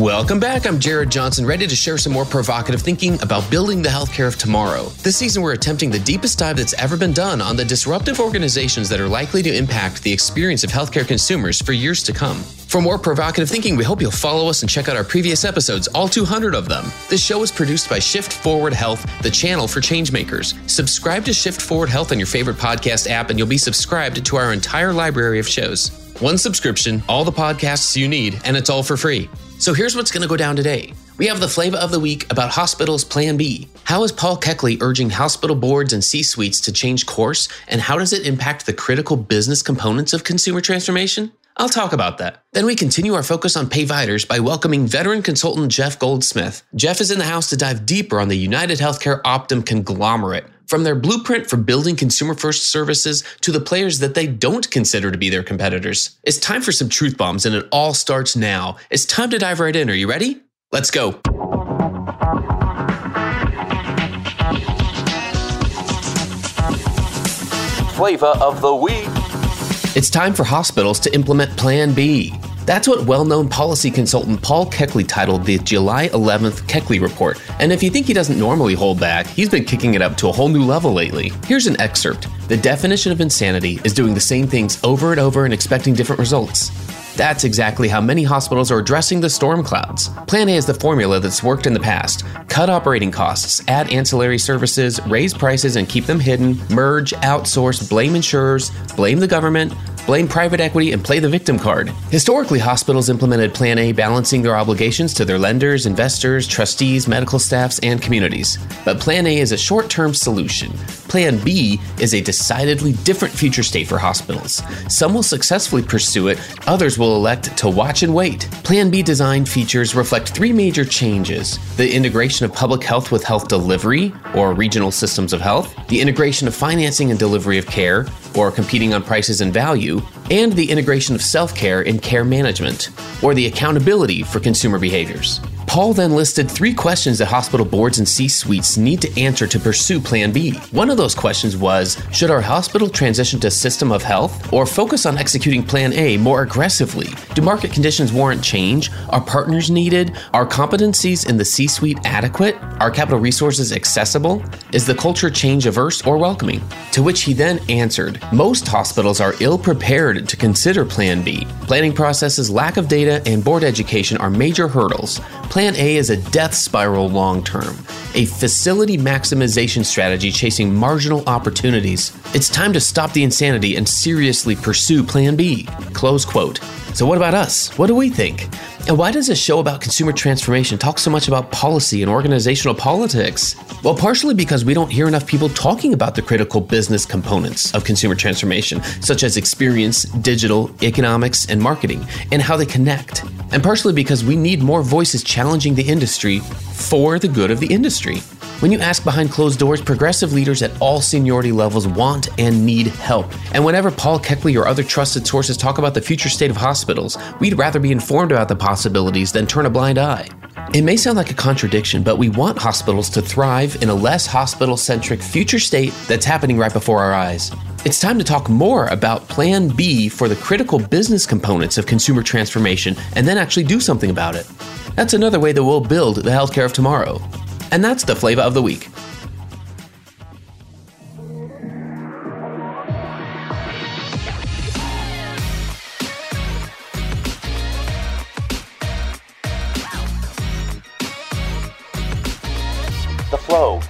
Welcome back. I'm Jared Johnson, ready to share some more provocative thinking about building the healthcare of tomorrow. This season, we're attempting the deepest dive that's ever been done on the disruptive organizations that are likely to impact the experience of healthcare consumers for years to come. For more provocative thinking, we hope you'll follow us and check out our previous episodes, all 200 of them. This show is produced by Shift Forward Health, the channel for changemakers. Subscribe to Shift Forward Health on your favorite podcast app, and you'll be subscribed to our entire library of shows. One subscription, all the podcasts you need, and it's all for free. So here's what's going to go down today. We have the flavor of the week about hospitals' Plan B. How is Paul Keckley urging hospital boards and C suites to change course, and how does it impact the critical business components of consumer transformation? I'll talk about that. Then we continue our focus on payviders by welcoming veteran consultant Jeff Goldsmith. Jeff is in the house to dive deeper on the United Healthcare Optum conglomerate, from their blueprint for building consumer first services to the players that they don't consider to be their competitors. It's time for some truth bombs, and it all starts now. It's time to dive right in. Are you ready? Let's go. Flavor of the week. It's time for hospitals to implement Plan B. That's what well known policy consultant Paul Keckley titled the July 11th Keckley Report. And if you think he doesn't normally hold back, he's been kicking it up to a whole new level lately. Here's an excerpt The definition of insanity is doing the same things over and over and expecting different results. That's exactly how many hospitals are addressing the storm clouds. Plan A is the formula that's worked in the past cut operating costs, add ancillary services, raise prices and keep them hidden, merge, outsource, blame insurers, blame the government, blame private equity, and play the victim card. Historically, hospitals implemented Plan A balancing their obligations to their lenders, investors, trustees, medical staffs, and communities. But Plan A is a short term solution. Plan B is a decidedly different future state for hospitals. Some will successfully pursue it, others will elect to watch and wait. Plan B design features reflect three major changes the integration of public health with health delivery, or regional systems of health, the integration of financing and delivery of care, or competing on prices and value, and the integration of self care in care management, or the accountability for consumer behaviors. Paul then listed three questions that hospital boards and C suites need to answer to pursue Plan B. One of those questions was Should our hospital transition to system of health or focus on executing Plan A more aggressively? Do market conditions warrant change? Are partners needed? Are competencies in the C suite adequate? Are capital resources accessible? Is the culture change averse or welcoming? To which he then answered Most hospitals are ill prepared to consider Plan B. Planning processes, lack of data, and board education are major hurdles. Plan A is a death spiral long term, a facility maximization strategy chasing marginal opportunities. It's time to stop the insanity and seriously pursue Plan B. Close quote. So, what about us? What do we think? And why does a show about consumer transformation talk so much about policy and organizational politics? Well, partially because we don't hear enough people talking about the critical business components of consumer transformation, such as experience, digital, economics, and marketing, and how they connect. And partially because we need more voices challenging the industry for the good of the industry. When you ask behind closed doors, progressive leaders at all seniority levels want and need help. And whenever Paul Keckley or other trusted sources talk about the future state of hospitals, we'd rather be informed about the possibilities than turn a blind eye. It may sound like a contradiction, but we want hospitals to thrive in a less hospital centric future state that's happening right before our eyes. It's time to talk more about Plan B for the critical business components of consumer transformation and then actually do something about it. That's another way that we'll build the healthcare of tomorrow. And that's the flavor of the week. The Flow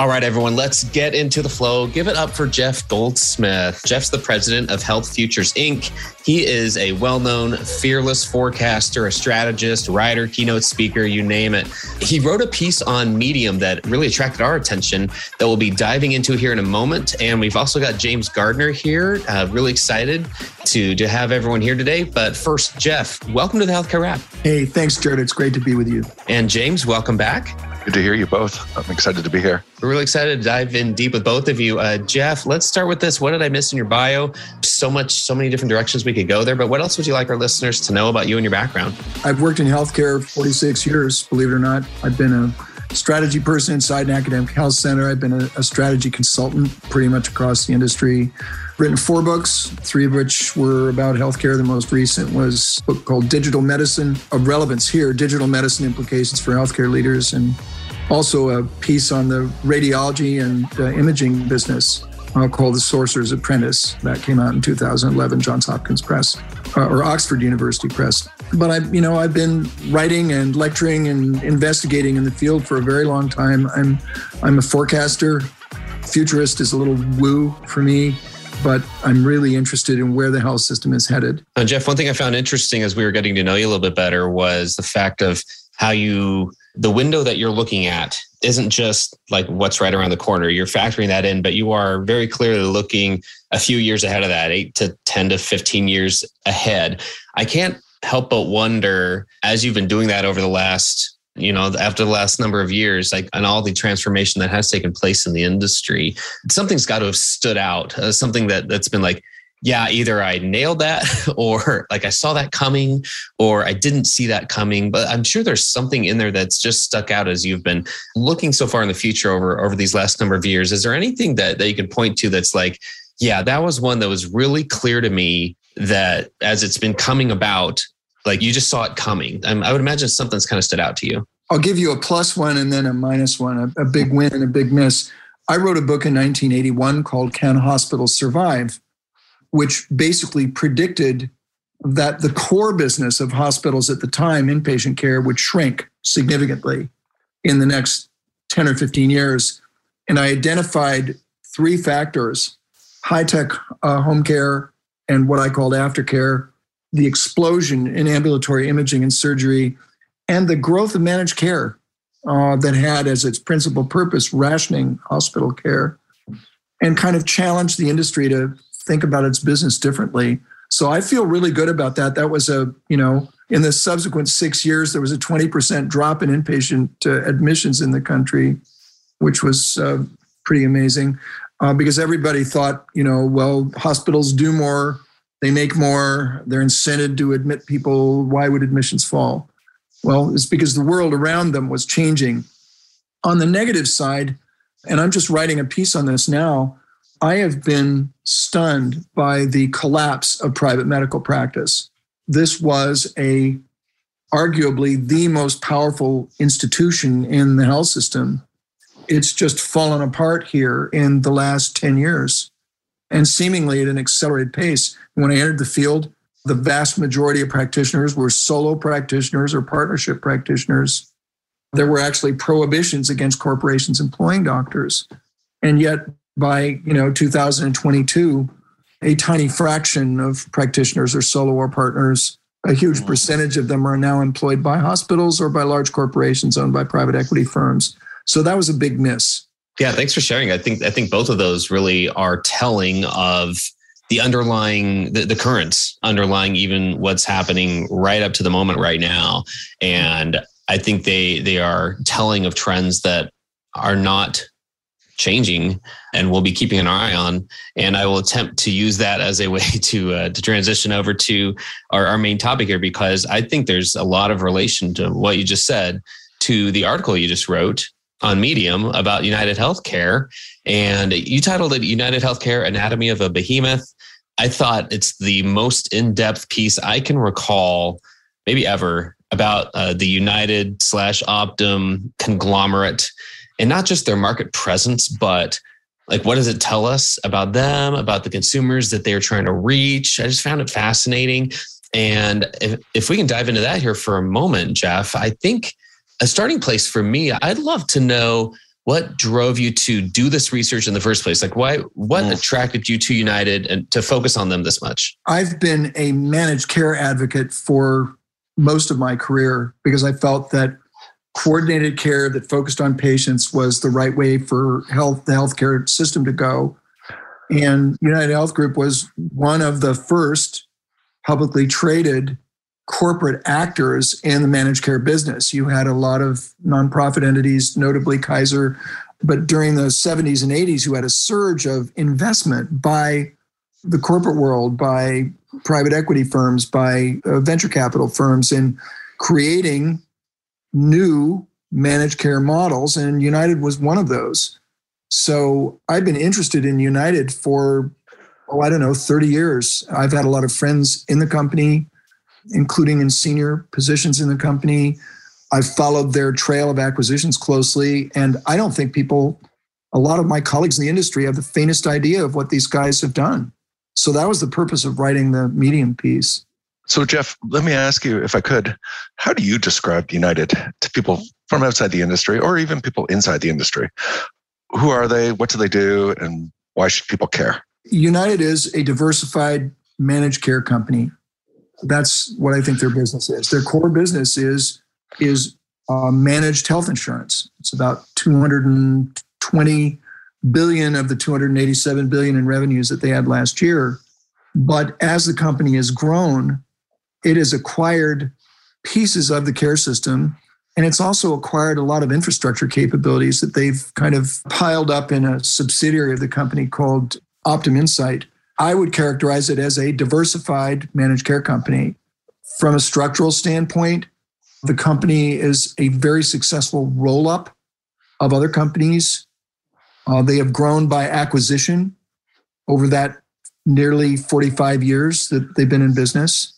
all right, everyone, let's get into the flow. Give it up for Jeff Goldsmith. Jeff's the president of Health Futures Inc. He is a well known, fearless forecaster, a strategist, writer, keynote speaker, you name it. He wrote a piece on Medium that really attracted our attention that we'll be diving into here in a moment. And we've also got James Gardner here. Uh, really excited to, to have everyone here today. But first, Jeff, welcome to the Healthcare Rap. Hey, thanks, Jared. It's great to be with you. And James, welcome back. Good to hear you both. I'm excited to be here. We're really excited to dive in deep with both of you. Uh, Jeff, let's start with this. What did I miss in your bio? So much, so many different directions we could go there. But what else would you like our listeners to know about you and your background? I've worked in healthcare 46 years, believe it or not. I've been a strategy person inside an academic health center. I've been a, a strategy consultant pretty much across the industry written four books, three of which were about healthcare. The most recent was a book called Digital Medicine of Relevance Here Digital Medicine Implications for Healthcare Leaders, and also a piece on the radiology and uh, imaging business uh, called The Sorcerer's Apprentice. That came out in 2011, Johns Hopkins Press uh, or Oxford University Press. But I, you know, I've been writing and lecturing and investigating in the field for a very long time. I'm, I'm a forecaster. Futurist is a little woo for me but I'm really interested in where the health system is headed. Uh, Jeff, one thing I found interesting as we were getting to know you a little bit better was the fact of how you, the window that you're looking at isn't just like what's right around the corner. You're factoring that in, but you are very clearly looking a few years ahead of that, eight to 10 to 15 years ahead. I can't help but wonder as you've been doing that over the last you know after the last number of years like and all the transformation that has taken place in the industry something's got to have stood out uh, something that that's been like yeah either i nailed that or like i saw that coming or i didn't see that coming but i'm sure there's something in there that's just stuck out as you've been looking so far in the future over over these last number of years is there anything that that you can point to that's like yeah that was one that was really clear to me that as it's been coming about like you just saw it coming. I, I would imagine something's kind of stood out to you. I'll give you a plus one and then a minus one, a, a big win and a big miss. I wrote a book in 1981 called Can Hospitals Survive, which basically predicted that the core business of hospitals at the time, inpatient care, would shrink significantly in the next 10 or 15 years. And I identified three factors high tech uh, home care and what I called aftercare the explosion in ambulatory imaging and surgery, and the growth of managed care uh, that had as its principal purpose rationing hospital care and kind of challenged the industry to think about its business differently. So I feel really good about that. That was a, you know, in the subsequent six years, there was a 20% drop in inpatient uh, admissions in the country, which was uh, pretty amazing uh, because everybody thought, you know, well, hospitals do more they make more, they're incented to admit people. Why would admissions fall? Well, it's because the world around them was changing. On the negative side, and I'm just writing a piece on this now, I have been stunned by the collapse of private medical practice. This was a arguably the most powerful institution in the health system. It's just fallen apart here in the last 10 years and seemingly at an accelerated pace. When I entered the field, the vast majority of practitioners were solo practitioners or partnership practitioners. There were actually prohibitions against corporations employing doctors. And yet by, you know, 2022, a tiny fraction of practitioners are solo or partners. A huge mm. percentage of them are now employed by hospitals or by large corporations owned by private equity firms. So that was a big miss. Yeah, thanks for sharing. I think I think both of those really are telling of the underlying the, the currents underlying even what's happening right up to the moment right now. And I think they they are telling of trends that are not changing and we'll be keeping an eye on and i will attempt to use that as a way to uh, to transition over to our, our main topic here because i think there's a lot of relation to what you just said to the article you just wrote on Medium about United Healthcare, and you titled it "United Healthcare: Anatomy of a Behemoth." I thought it's the most in-depth piece I can recall, maybe ever, about uh, the United slash Optum conglomerate, and not just their market presence, but like what does it tell us about them, about the consumers that they're trying to reach? I just found it fascinating. And if, if we can dive into that here for a moment, Jeff, I think a starting place for me, I'd love to know what drove you to do this research in the first place? Like, why? What mm. attracted you to United and to focus on them this much? I've been a managed care advocate for most of my career because I felt that coordinated care that focused on patients was the right way for health the healthcare system to go. And United Health Group was one of the first publicly traded corporate actors in the managed care business. You had a lot of nonprofit entities, notably Kaiser, but during the 70s and 80s, you had a surge of investment by the corporate world, by private equity firms, by uh, venture capital firms in creating new managed care models. And United was one of those. So I've been interested in United for, oh, I don't know, 30 years. I've had a lot of friends in the company including in senior positions in the company. I've followed their trail of acquisitions closely, and I don't think people, a lot of my colleagues in the industry, have the faintest idea of what these guys have done. So that was the purpose of writing the Medium piece. So, Jeff, let me ask you, if I could, how do you describe United to people from outside the industry or even people inside the industry? Who are they? What do they do? And why should people care? United is a diversified managed care company that's what I think their business is. Their core business is is uh, managed health insurance. It's about 220 billion of the 287 billion in revenues that they had last year. But as the company has grown, it has acquired pieces of the care system and it's also acquired a lot of infrastructure capabilities that they've kind of piled up in a subsidiary of the company called Optum Insight. I would characterize it as a diversified managed care company. From a structural standpoint, the company is a very successful roll up of other companies. Uh, they have grown by acquisition over that nearly 45 years that they've been in business.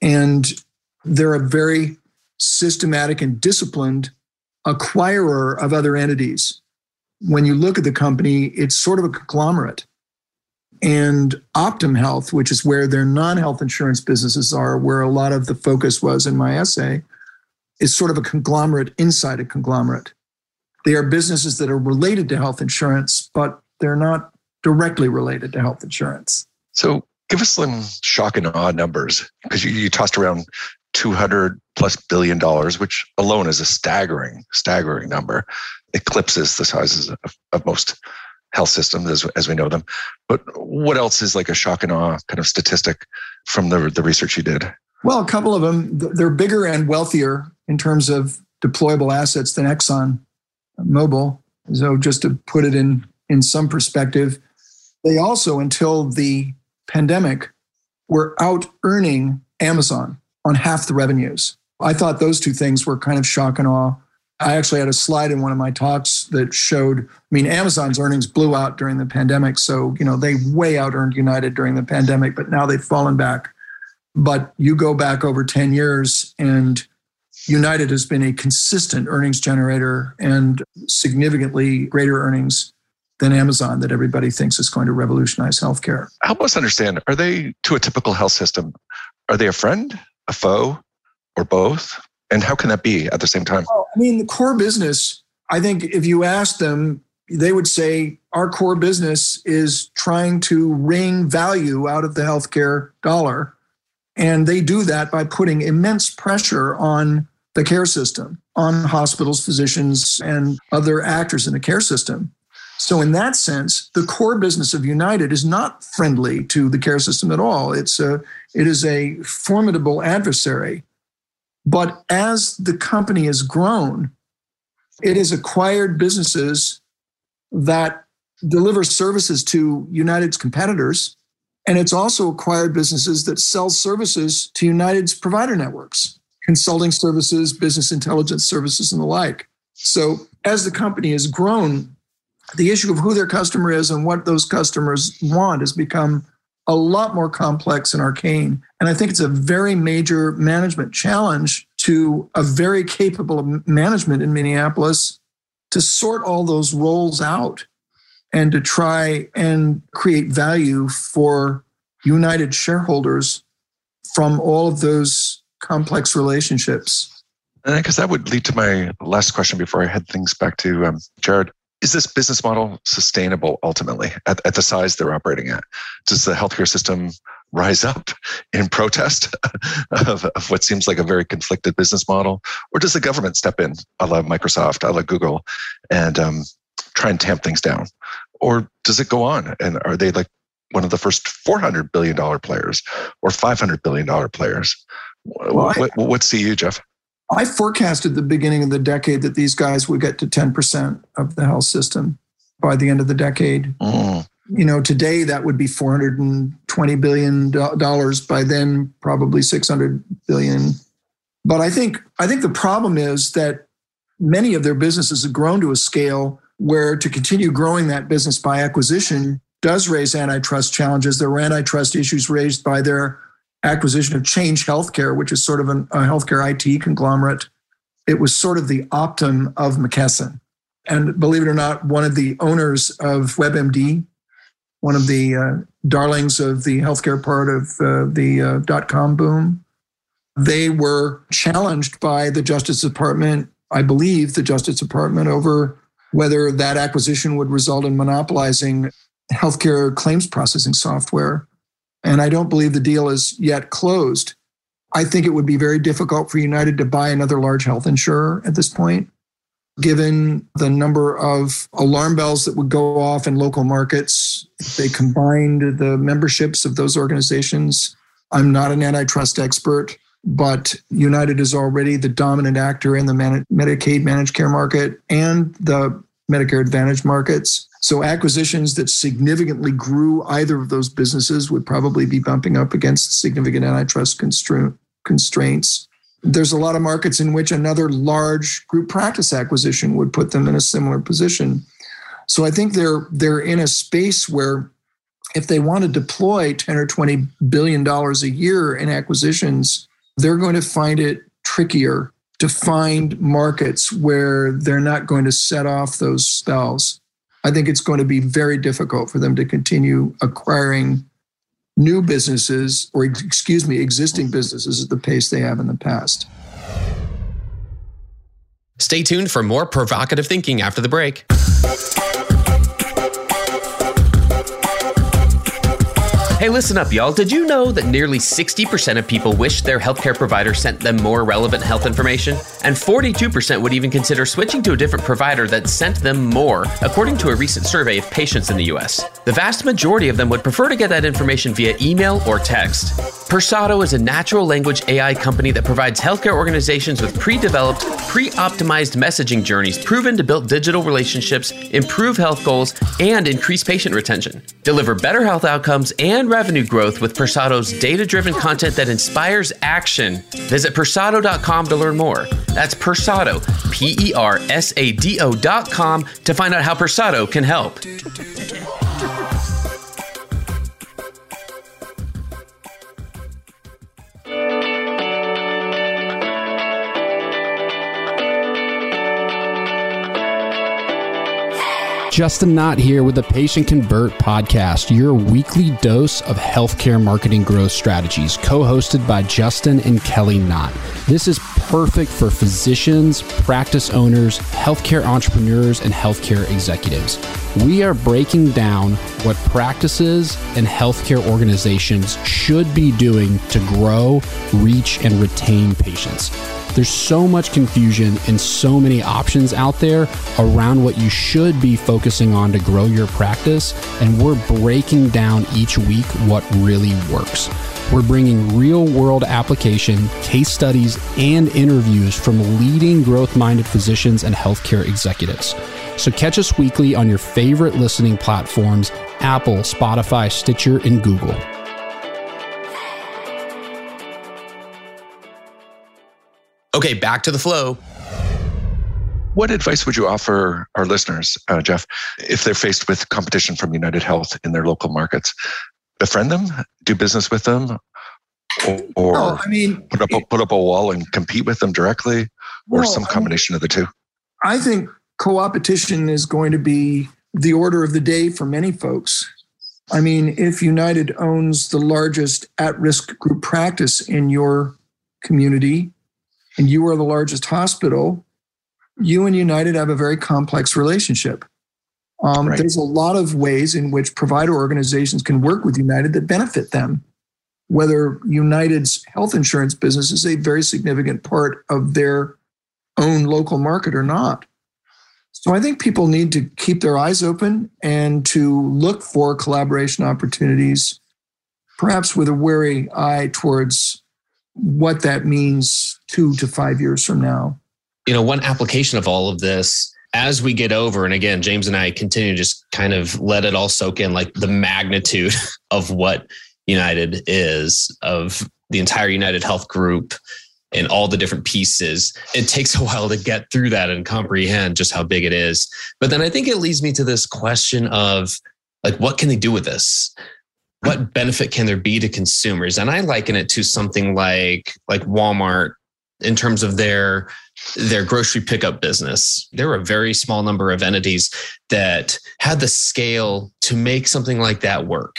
And they're a very systematic and disciplined acquirer of other entities. When you look at the company, it's sort of a conglomerate and Optum Health, which is where their non health insurance businesses are, where a lot of the focus was in my essay, is sort of a conglomerate inside a conglomerate. They are businesses that are related to health insurance, but they're not directly related to health insurance. So give us some shock and awe numbers because you, you tossed around 200 plus billion dollars, which alone is a staggering, staggering number, eclipses the sizes of, of most health systems as, as we know them. But what else is like a shock and awe kind of statistic from the, the research you did? Well, a couple of them. They're bigger and wealthier in terms of deployable assets than Exxon Mobil. So just to put it in in some perspective, they also until the pandemic were out earning Amazon on half the revenues. I thought those two things were kind of shock and awe. I actually had a slide in one of my talks that showed, I mean, Amazon's earnings blew out during the pandemic. So, you know, they way out earned United during the pandemic, but now they've fallen back. But you go back over 10 years and United has been a consistent earnings generator and significantly greater earnings than Amazon that everybody thinks is going to revolutionize healthcare. Help us understand are they, to a typical health system, are they a friend, a foe, or both? And how can that be at the same time? Well, I mean, the core business, I think if you ask them, they would say our core business is trying to wring value out of the healthcare dollar. And they do that by putting immense pressure on the care system, on hospitals, physicians, and other actors in the care system. So, in that sense, the core business of United is not friendly to the care system at all. It's a, it is a formidable adversary. But as the company has grown, it has acquired businesses that deliver services to United's competitors. And it's also acquired businesses that sell services to United's provider networks, consulting services, business intelligence services, and the like. So as the company has grown, the issue of who their customer is and what those customers want has become a lot more complex and arcane. And I think it's a very major management challenge to a very capable management in Minneapolis to sort all those roles out and to try and create value for United shareholders from all of those complex relationships. And I guess that would lead to my last question before I head things back to um, Jared. Is this business model sustainable ultimately at, at the size they're operating at? Does the healthcare system rise up in protest of, of, what seems like a very conflicted business model? Or does the government step in, a la Microsoft, a la Google, and um, try and tamp things down? Or does it go on? And are they like one of the first $400 billion players or $500 billion players? Well, what, I, you, Jeff? I forecasted the beginning of the decade that these guys would get to 10% of the health system by the end of the decade. Mm. You know, today that would be 420 billion dollars. By then, probably 600 billion. But I think I think the problem is that many of their businesses have grown to a scale where to continue growing that business by acquisition does raise antitrust challenges. There were antitrust issues raised by their acquisition of Change Healthcare, which is sort of an, a healthcare IT conglomerate. It was sort of the Optum of McKesson. And believe it or not, one of the owners of WebMD, one of the uh, darlings of the healthcare part of uh, the uh, dot com boom, they were challenged by the Justice Department, I believe the Justice Department, over whether that acquisition would result in monopolizing healthcare claims processing software and I don't believe the deal is yet closed. I think it would be very difficult for United to buy another large health insurer at this point, given the number of alarm bells that would go off in local markets. They combined the memberships of those organizations, I'm not an antitrust expert, but United is already the dominant actor in the Medicaid managed care market and the Medicare Advantage markets. So acquisitions that significantly grew either of those businesses would probably be bumping up against significant antitrust constraints. There's a lot of markets in which another large group practice acquisition would put them in a similar position. So I think they're they're in a space where if they want to deploy 10 or 20 billion dollars a year in acquisitions, they're going to find it trickier to find markets where they're not going to set off those spells. I think it's going to be very difficult for them to continue acquiring new businesses or, excuse me, existing businesses at the pace they have in the past. Stay tuned for more provocative thinking after the break. Hey, listen up, y'all. Did you know that nearly 60% of people wish their healthcare provider sent them more relevant health information? And 42% would even consider switching to a different provider that sent them more, according to a recent survey of patients in the US. The vast majority of them would prefer to get that information via email or text. Persado is a natural language AI company that provides healthcare organizations with pre developed, pre optimized messaging journeys proven to build digital relationships, improve health goals, and increase patient retention. Deliver better health outcomes and revenue growth with Persado's data driven content that inspires action. Visit Persado.com to learn more. That's Persado, P E R S A D O.com, to find out how Persado can help. Justin Knott here with the Patient Convert podcast, your weekly dose of healthcare marketing growth strategies, co hosted by Justin and Kelly Knott. This is perfect for physicians, practice owners, healthcare entrepreneurs, and healthcare executives. We are breaking down what practices and healthcare organizations should be doing to grow, reach, and retain patients. There's so much confusion and so many options out there around what you should be focusing on to grow your practice, and we're breaking down each week what really works. We're bringing real world application, case studies, and interviews from leading growth minded physicians and healthcare executives. So catch us weekly on your favorite listening platforms Apple, Spotify, Stitcher, and Google. Okay, back to the flow. What advice would you offer our listeners, uh, Jeff, if they're faced with competition from United Health in their local markets? Befriend them, do business with them, or, or well, I mean, put up a, put up a wall and compete with them directly, or well, some combination I mean, of the two. I think co-opetition is going to be the order of the day for many folks. I mean, if United owns the largest at-risk group practice in your community, and you are the largest hospital, you and United have a very complex relationship. Um, right. There's a lot of ways in which provider organizations can work with United that benefit them. Whether United's health insurance business is a very significant part of their own local market or not. So I think people need to keep their eyes open and to look for collaboration opportunities, perhaps with a wary eye towards what that means two to five years from now. You know, one application of all of this as we get over, and again, James and I continue to just kind of let it all soak in, like the magnitude of what United is, of the entire United Health Group and all the different pieces. It takes a while to get through that and comprehend just how big it is. But then I think it leads me to this question of like, what can they do with this? What benefit can there be to consumers? And I liken it to something like like Walmart in terms of their their grocery pickup business. There were a very small number of entities that had the scale to make something like that work,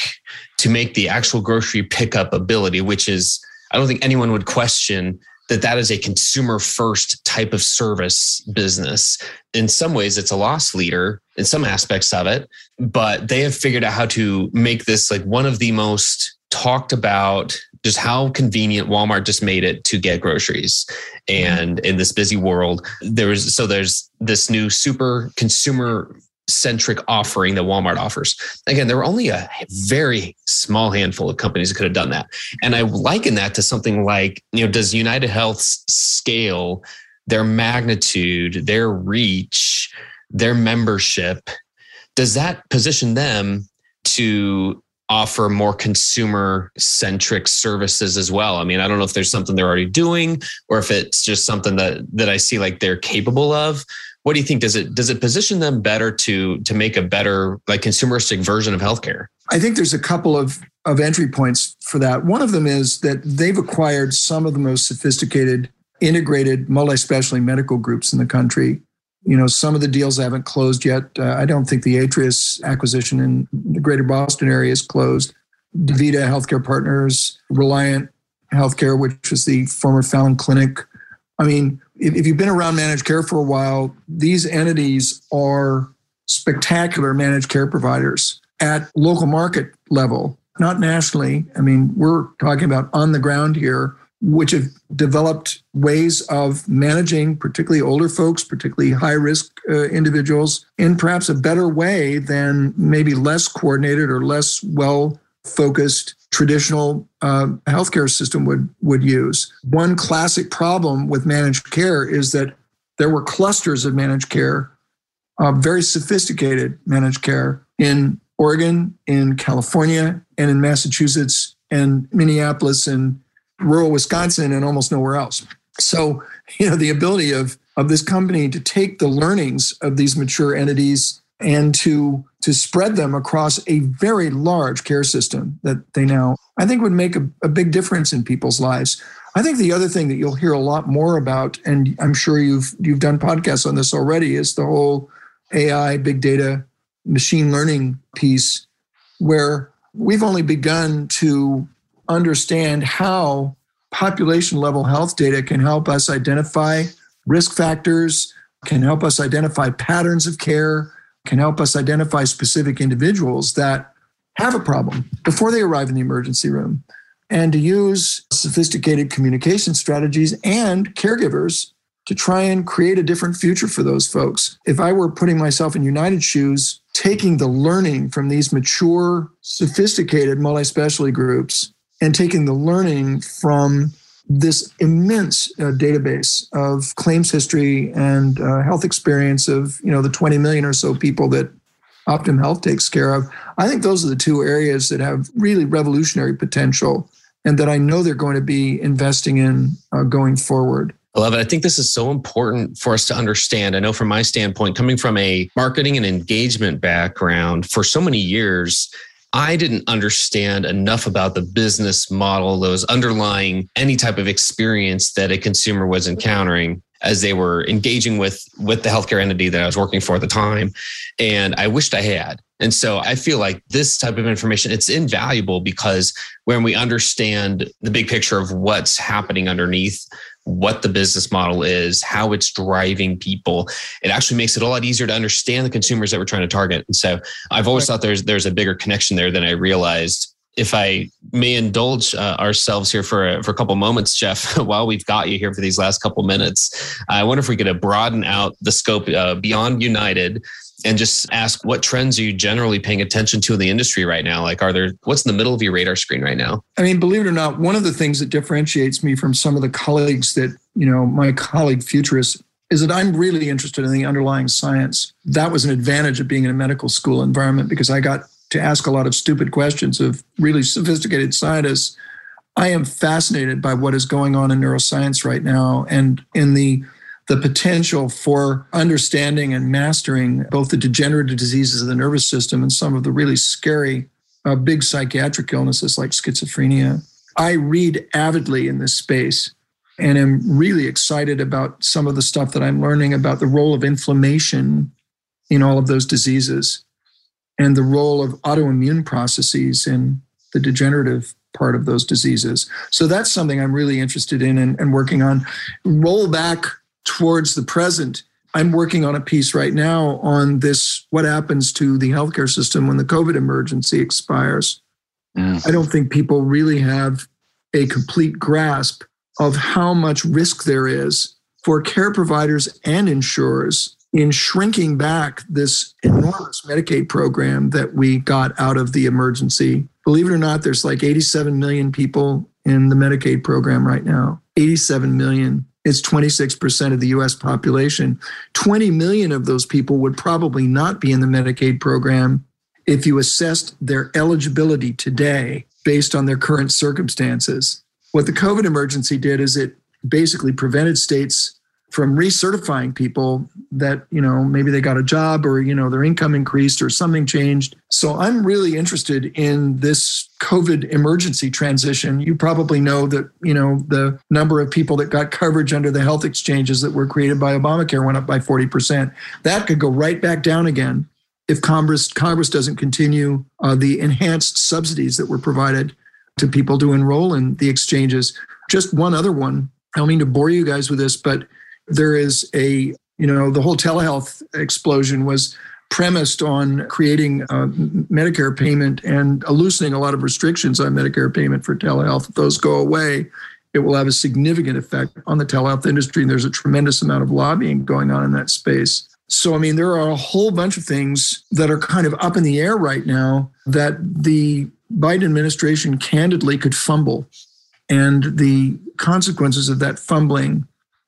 to make the actual grocery pickup ability, which is, I don't think anyone would question that that is a consumer first type of service business. In some ways, it's a loss leader in some aspects of it, but they have figured out how to make this like one of the most talked about just how convenient Walmart just made it to get groceries. And in this busy world, there was so there's this new super consumer centric offering that Walmart offers. Again, there were only a very small handful of companies that could have done that. And I liken that to something like, you know, does United Health's scale, their magnitude, their reach, their membership, does that position them to offer more consumer centric services as well. I mean, I don't know if there's something they're already doing or if it's just something that that I see like they're capable of. What do you think? Does it does it position them better to to make a better like consumeristic version of healthcare? I think there's a couple of of entry points for that. One of them is that they've acquired some of the most sophisticated integrated multi-specialty medical groups in the country you know, some of the deals haven't closed yet. Uh, I don't think the Atrius acquisition in the greater Boston area is closed. DaVita Healthcare Partners, Reliant Healthcare, which was the former Fallon Clinic. I mean, if, you've been around managed care for a while, these entities are spectacular managed care providers at local market level, not nationally. I mean, we're talking about on the ground here which have developed ways of managing particularly older folks, particularly high risk uh, individuals, in perhaps a better way than maybe less coordinated or less well focused traditional uh, healthcare system would would use. One classic problem with managed care is that there were clusters of managed care, uh, very sophisticated managed care in Oregon, in California, and in Massachusetts, and Minneapolis, and rural Wisconsin and almost nowhere else. So, you know, the ability of of this company to take the learnings of these mature entities and to to spread them across a very large care system that they now I think would make a, a big difference in people's lives. I think the other thing that you'll hear a lot more about, and I'm sure you've you've done podcasts on this already, is the whole AI, big data, machine learning piece, where we've only begun to understand how population level health data can help us identify risk factors, can help us identify patterns of care, can help us identify specific individuals that have a problem before they arrive in the emergency room, and to use sophisticated communication strategies and caregivers to try and create a different future for those folks. If I were putting myself in United shoes, taking the learning from these mature, sophisticated multi specialty groups and taking the learning from this immense uh, database of claims history and uh, health experience of you know the 20 million or so people that Optum Health takes care of. I think those are the two areas that have really revolutionary potential and that I know they're going to be investing in uh, going forward. I love it. I think this is so important for us to understand. I know from my standpoint, coming from a marketing and engagement background for so many years, I didn't understand enough about the business model that was underlying any type of experience that a consumer was encountering as they were engaging with with the healthcare entity that I was working for at the time and I wished I had. And so I feel like this type of information it's invaluable because when we understand the big picture of what's happening underneath what the business model is, how it's driving people, it actually makes it a lot easier to understand the consumers that we're trying to target. And so I've always thought there's there's a bigger connection there than I realized. If I may indulge uh, ourselves here for a, for a couple moments, Jeff, while we've got you here for these last couple minutes, I wonder if we could broaden out the scope uh, beyond United and just ask what trends are you generally paying attention to in the industry right now? Like, are there what's in the middle of your radar screen right now? I mean, believe it or not, one of the things that differentiates me from some of the colleagues that, you know, my colleague futurists is that I'm really interested in the underlying science. That was an advantage of being in a medical school environment because I got to ask a lot of stupid questions of really sophisticated scientists. I am fascinated by what is going on in neuroscience right now and in the the potential for understanding and mastering both the degenerative diseases of the nervous system and some of the really scary uh, big psychiatric illnesses like schizophrenia. I read avidly in this space and am really excited about some of the stuff that I'm learning about the role of inflammation in all of those diseases and the role of autoimmune processes in the degenerative part of those diseases. So that's something I'm really interested in and, and working on. Roll back towards the present. I'm working on a piece right now on this what happens to the healthcare system when the COVID emergency expires. Mm. I don't think people really have a complete grasp of how much risk there is for care providers and insurers in shrinking back this enormous Medicaid program that we got out of the emergency. Believe it or not, there's like 87 million people in the Medicaid program right now. 87 million. It's 26% of the US population. 20 million of those people would probably not be in the Medicaid program if you assessed their eligibility today based on their current circumstances. What the COVID emergency did is it basically prevented states from recertifying people that you know maybe they got a job or you know their income increased or something changed. So i'm really interested in this covid emergency transition. You probably know that you know the number of people that got coverage under the health exchanges that were created by obamacare went up by 40% that could go right back down again if congress congress doesn't continue uh, the enhanced subsidies that were provided to people to enroll in the exchanges. Just one other one. I don't mean to bore you guys with this but there is a, you know, the whole telehealth explosion was premised on creating a Medicare payment and loosening a lot of restrictions on Medicare payment for telehealth. If those go away, it will have a significant effect on the telehealth industry. And there's a tremendous amount of lobbying going on in that space. So, I mean, there are a whole bunch of things that are kind of up in the air right now that the Biden administration candidly could fumble. And the consequences of that fumbling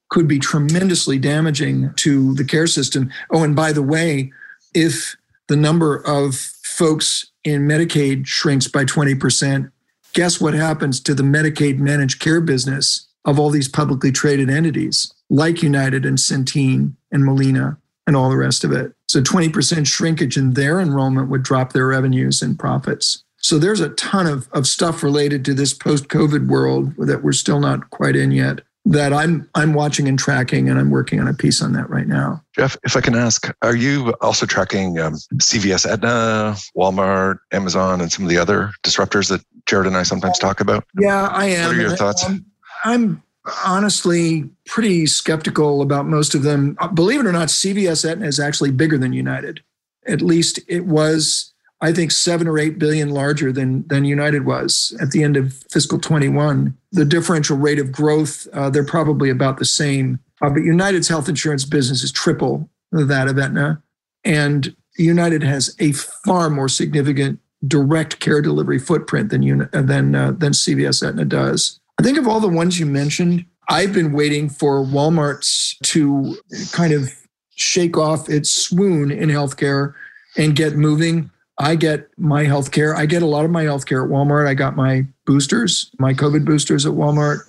could be tremendously damaging to the care system. Oh, and by the way, if the number of folks in Medicaid shrinks by 20%, guess what happens to the Medicaid managed care business of all these publicly traded entities like United and Centene and Molina and all the rest of it? So 20% shrinkage in their enrollment would drop their revenues and profits. So there's a ton of, of stuff related to this post COVID world that we're still not quite in yet that I'm I'm watching and tracking, and I'm working on a piece on that right now. Jeff, if I can ask, are you also tracking um, CVS, Aetna, Walmart, Amazon, and some of the other disruptors that Jared and I sometimes talk about? Yeah, I am. What are your thoughts? I'm, I'm honestly pretty skeptical about most of them. Believe it or not, CVS Aetna is actually bigger than United. At least it was I think seven or eight billion larger than than United was at the end of fiscal 21. The differential rate of growth, uh, they're probably about the same. Uh, but United's health insurance business is triple that of Aetna, and United has a far more significant direct care delivery footprint than than uh, than CVS Aetna does. I think of all the ones you mentioned, I've been waiting for Walmart's to kind of shake off its swoon in healthcare and get moving. I get my health care. I get a lot of my health care at Walmart. I got my boosters, my COVID boosters at Walmart.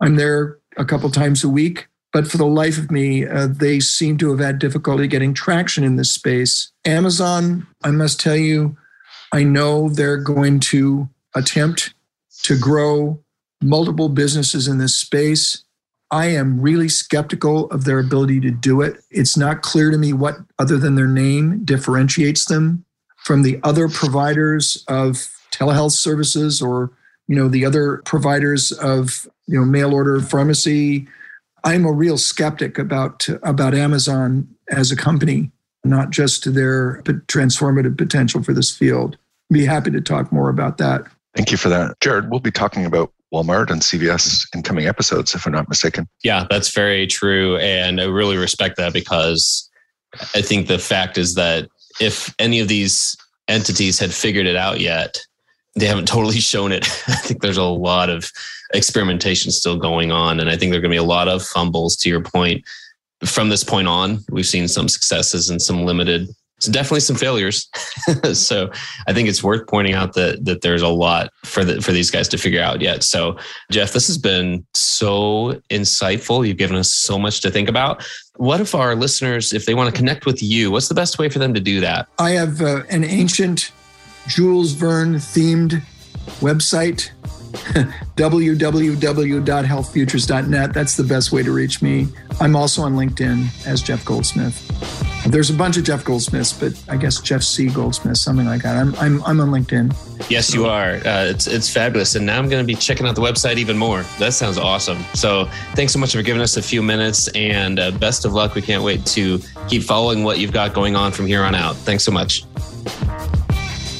I'm there a couple times a week. But for the life of me, uh, they seem to have had difficulty getting traction in this space. Amazon, I must tell you, I know they're going to attempt to grow multiple businesses in this space. I am really skeptical of their ability to do it. It's not clear to me what, other than their name, differentiates them from the other providers of telehealth services or you know the other providers of you know mail order pharmacy I'm a real skeptic about about Amazon as a company, not just their transformative potential for this field. Be happy to talk more about that. Thank you for that. Jared, we'll be talking about Walmart and CVS in coming episodes, if I'm not mistaken. Yeah, that's very true. And I really respect that because I think the fact is that if any of these entities had figured it out yet, they haven't totally shown it. I think there's a lot of experimentation still going on. And I think there are going to be a lot of fumbles to your point. From this point on, we've seen some successes and some limited so definitely some failures. so I think it's worth pointing out that that there's a lot for the, for these guys to figure out yet. So Jeff, this has been so insightful. You've given us so much to think about. What if our listeners, if they want to connect with you, what's the best way for them to do that? I have uh, an ancient Jules Verne themed website www.healthfutures.net. That's the best way to reach me. I'm also on LinkedIn as Jeff Goldsmith. There's a bunch of Jeff Goldsmiths, but I guess Jeff C. Goldsmith, something like that. I'm, I'm, I'm on LinkedIn. Yes, you are. Uh, it's, it's fabulous. And now I'm going to be checking out the website even more. That sounds awesome. So thanks so much for giving us a few minutes and uh, best of luck. We can't wait to keep following what you've got going on from here on out. Thanks so much.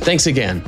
Thanks again.